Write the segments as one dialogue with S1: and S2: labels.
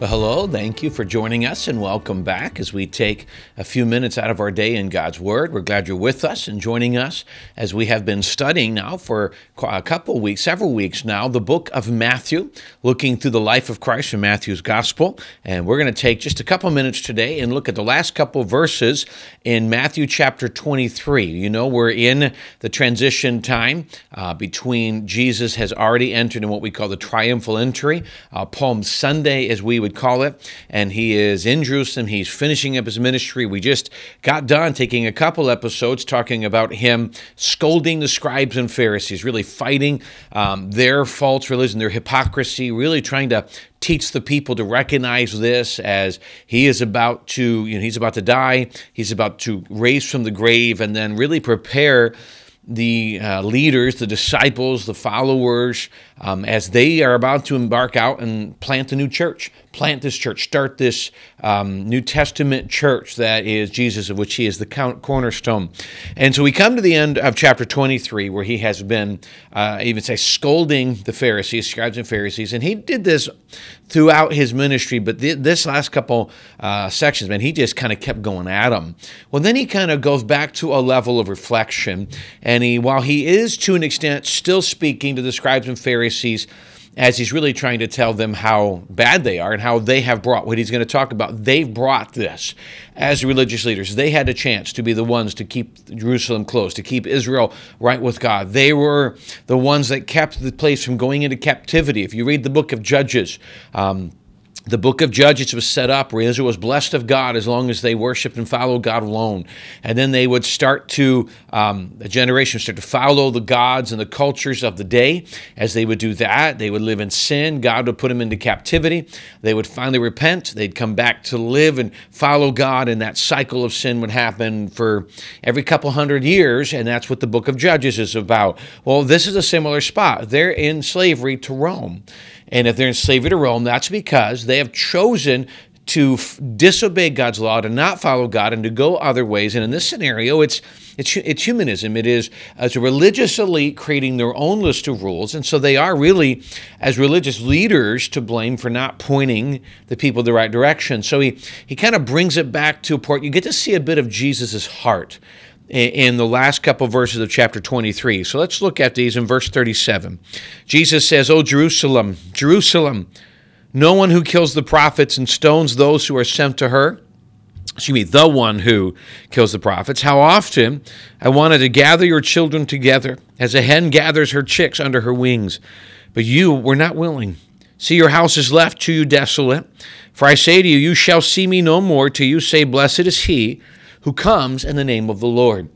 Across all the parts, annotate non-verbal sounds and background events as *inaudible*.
S1: Well, hello. Thank you for joining us and welcome back as we take a few minutes out of our day in God's Word. We're glad you're with us and joining us as we have been studying now for a couple weeks, several weeks now, the book of Matthew, looking through the life of Christ in Matthew's Gospel. And we're going to take just a couple minutes today and look at the last couple verses in Matthew chapter 23. You know, we're in the transition time uh, between Jesus has already entered in what we call the triumphal entry, uh, Palm Sunday, as we would call it. And he is in Jerusalem. He's finishing up his ministry. We just got done taking a couple episodes talking about him scolding the scribes and Pharisees, really fighting um, their false religion, their hypocrisy, really trying to teach the people to recognize this as he is about to, you know, he's about to die, he's about to raise from the grave, and then really prepare the uh, leaders, the disciples, the followers, um, as they are about to embark out and plant a new church, plant this church, start this um, New Testament church that is Jesus, of which he is the cornerstone. And so we come to the end of chapter 23, where he has been, uh, even say, scolding the Pharisees, scribes and Pharisees. And he did this throughout his ministry, but th- this last couple uh, sections, man, he just kind of kept going at them. Well, then he kind of goes back to a level of reflection. And he, while he is to an extent still speaking to the scribes and Pharisees, Pharisees as he's really trying to tell them how bad they are and how they have brought what he's going to talk about. They've brought this as religious leaders. They had a chance to be the ones to keep Jerusalem closed, to keep Israel right with God. They were the ones that kept the place from going into captivity. If you read the book of Judges, um, the book of Judges was set up where Israel was blessed of God as long as they worshiped and followed God alone. And then they would start to, um, a generation would start to follow the gods and the cultures of the day. As they would do that, they would live in sin. God would put them into captivity. They would finally repent. They'd come back to live and follow God, and that cycle of sin would happen for every couple hundred years. And that's what the book of Judges is about. Well, this is a similar spot. They're in slavery to Rome. And if they're in slavery to Rome, that's because they have chosen to f- disobey God's law, to not follow God, and to go other ways. And in this scenario, it's it's it's humanism. It is as a religious elite creating their own list of rules, and so they are really, as religious leaders, to blame for not pointing the people the right direction. So he he kind of brings it back to a point. You get to see a bit of Jesus's heart in the last couple of verses of chapter 23. So let's look at these in verse 37. Jesus says, O Jerusalem, Jerusalem, no one who kills the prophets and stones those who are sent to her, excuse me, the one who kills the prophets, how often I wanted to gather your children together as a hen gathers her chicks under her wings, but you were not willing. See, your house is left to you desolate. For I say to you, you shall see me no more till you say, Blessed is he who comes in the name of the Lord.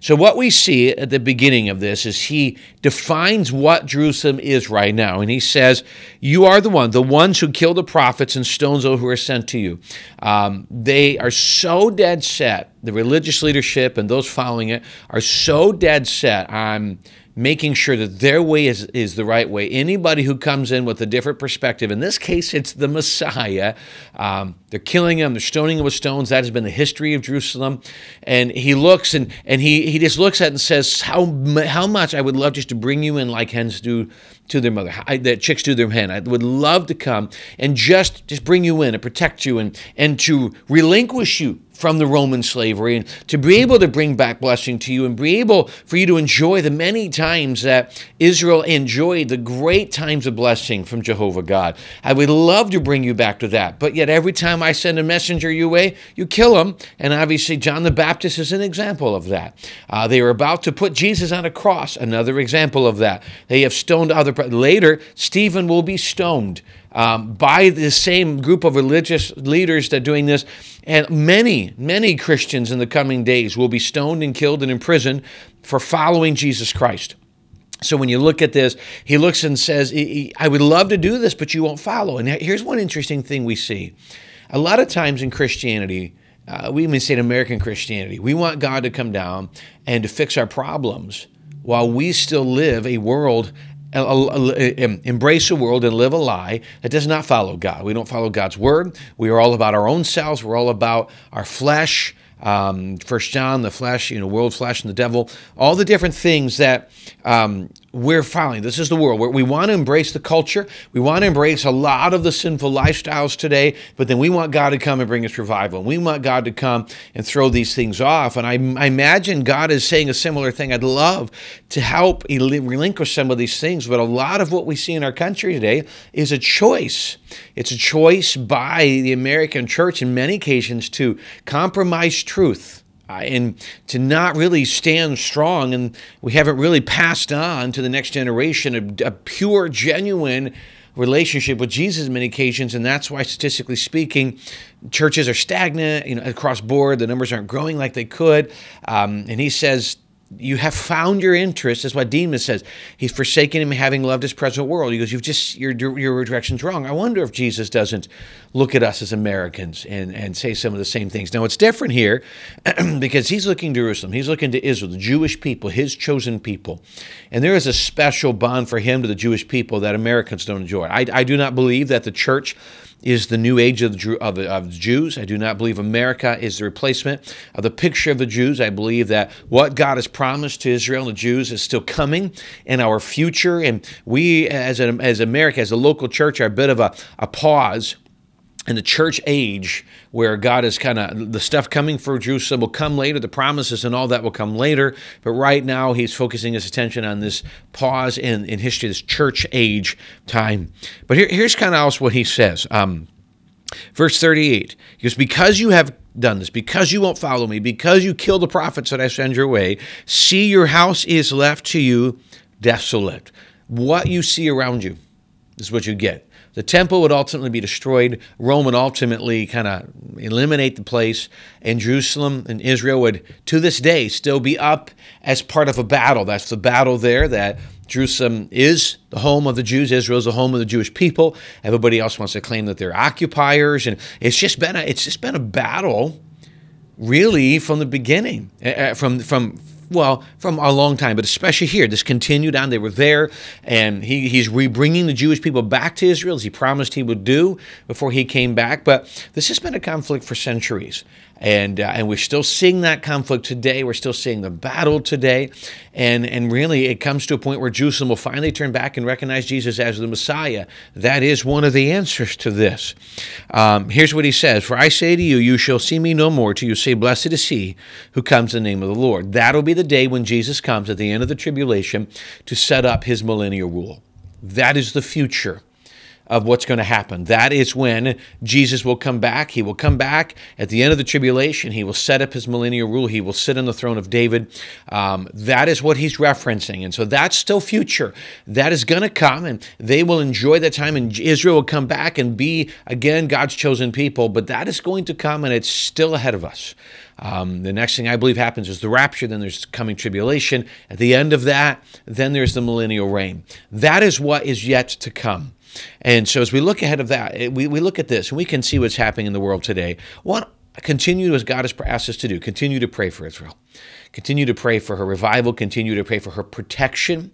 S1: So, what we see at the beginning of this is he defines what Jerusalem is right now. And he says, You are the one, the ones who kill the prophets and stones those who are sent to you. Um, they are so dead set, the religious leadership and those following it are so dead set on making sure that their way is, is the right way. Anybody who comes in with a different perspective, in this case, it's the Messiah, um, they're killing him, they're stoning him with stones. That has been the history of Jerusalem. And he looks and, and he, he just looks at it and says, how, how much I would love just to bring you in like hens do to their mother, I, that chicks do their hen. I would love to come and just, just bring you in and protect you and, and to relinquish you from the Roman slavery and to be able to bring back blessing to you and be able for you to enjoy the many times that Israel enjoyed the great times of blessing from Jehovah God. I would love to bring you back to that. But yet, every time send a messenger your way, you kill him. And obviously, John the Baptist is an example of that. Uh, they are about to put Jesus on a cross, another example of that. They have stoned other. Later, Stephen will be stoned um, by the same group of religious leaders that are doing this. And many, many Christians in the coming days will be stoned and killed and imprisoned for following Jesus Christ. So when you look at this, he looks and says, I would love to do this, but you won't follow. And here's one interesting thing we see. A lot of times in Christianity, uh, we even say in American Christianity, we want God to come down and to fix our problems while we still live a world embrace a world and live a lie that does not follow God. We don't follow God's word. We are all about our own selves. We're all about our flesh. Um, First John, the flesh, you know, world, flesh, and the devil. All the different things that um, we're following. This is the world where we want to embrace the culture. We want to embrace a lot of the sinful lifestyles today, but then we want God to come and bring us revival. We want God to come and throw these things off. And I, I imagine God is saying a similar thing. I'd love to help relinquish some of these things, but a lot of what we see in our country today is a choice. It's a choice by the American church in many occasions to compromise truth and to not really stand strong, and we haven't really passed on to the next generation a, a pure, genuine relationship with Jesus in many occasions, and that's why, statistically speaking, churches are stagnant. You know, across board, the numbers aren't growing like they could. Um, and he says you have found your interest. That's what Demas says. He's forsaken him, having loved his present world. He goes, "You've just your your direction's wrong." I wonder if Jesus doesn't look at us as Americans and and say some of the same things. Now it's different here *clears throat* because he's looking to Jerusalem. He's looking to Israel, the Jewish people, his chosen people, and there is a special bond for him to the Jewish people that Americans don't enjoy. I, I do not believe that the church is the new age of the, of, of Jews. I do not believe America is the replacement of the picture of the Jews. I believe that what God has promised to Israel and the Jews is still coming in our future. And we, as, a, as America, as a local church, are a bit of a, a pause in the church age where God is kind of the stuff coming for Jerusalem will come later, the promises and all that will come later. But right now, he's focusing his attention on this pause in, in history, this church age time. But here, here's kind of else what he says. Um, verse 38 he goes, Because you have done this, because you won't follow me, because you kill the prophets that I send your way, see your house is left to you desolate. What you see around you is what you get. The temple would ultimately be destroyed. Rome would ultimately kind of eliminate the place. And Jerusalem and Israel would, to this day, still be up as part of a battle. That's the battle there that Jerusalem is the home of the Jews. Israel is the home of the Jewish people. Everybody else wants to claim that they're occupiers. And it's just been a, it's just been a battle, really, from the beginning. Uh, from, from, well, from a long time, but especially here. This continued on. They were there, and he, he's rebringing the Jewish people back to Israel as he promised he would do before he came back. But this has been a conflict for centuries. And, uh, and we're still seeing that conflict today. We're still seeing the battle today. And, and really, it comes to a point where Jerusalem will finally turn back and recognize Jesus as the Messiah. That is one of the answers to this. Um, here's what he says For I say to you, you shall see me no more till you say, Blessed is he who comes in the name of the Lord. That'll be the day when Jesus comes at the end of the tribulation to set up his millennial rule. That is the future of what's going to happen. That is when Jesus will come back. He will come back at the end of the tribulation. He will set up his millennial rule. He will sit on the throne of David. Um, that is what he's referencing. And so that's still future. That is going to come, and they will enjoy that time, and Israel will come back and be, again, God's chosen people. But that is going to come, and it's still ahead of us. Um, the next thing I believe happens is the rapture, then there's coming tribulation. At the end of that, then there's the millennial reign. That is what is yet to come. And so as we look ahead of that, we, we look at this and we can see what's happening in the world today. What continue as God has asked us to do, continue to pray for Israel. Continue to pray for her revival, continue to pray for her protection.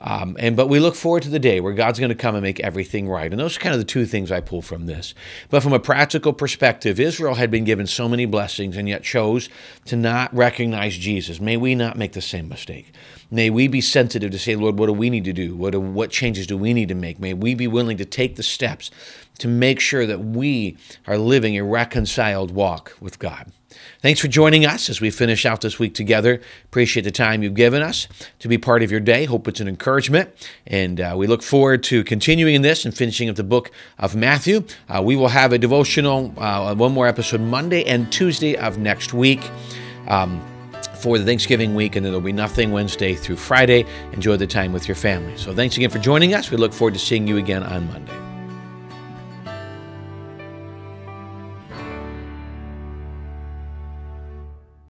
S1: Um, and but we look forward to the day where God's going to come and make everything right. And those are kind of the two things I pull from this. But from a practical perspective, Israel had been given so many blessings and yet chose to not recognize Jesus. May we not make the same mistake. May we be sensitive to say, Lord, what do we need to do? What, do, what changes do we need to make? May we be willing to take the steps to make sure that we are living a reconciled walk with God. Thanks for joining us as we finish out this week together. Appreciate the time you've given us to be part of your day. Hope it's an encouragement. And uh, we look forward to continuing in this and finishing up the book of Matthew. Uh, we will have a devotional, uh, one more episode Monday and Tuesday of next week. Um, for the Thanksgiving week, and there'll be nothing Wednesday through Friday. Enjoy the time with your family. So, thanks again for joining us. We look forward to seeing you again on Monday.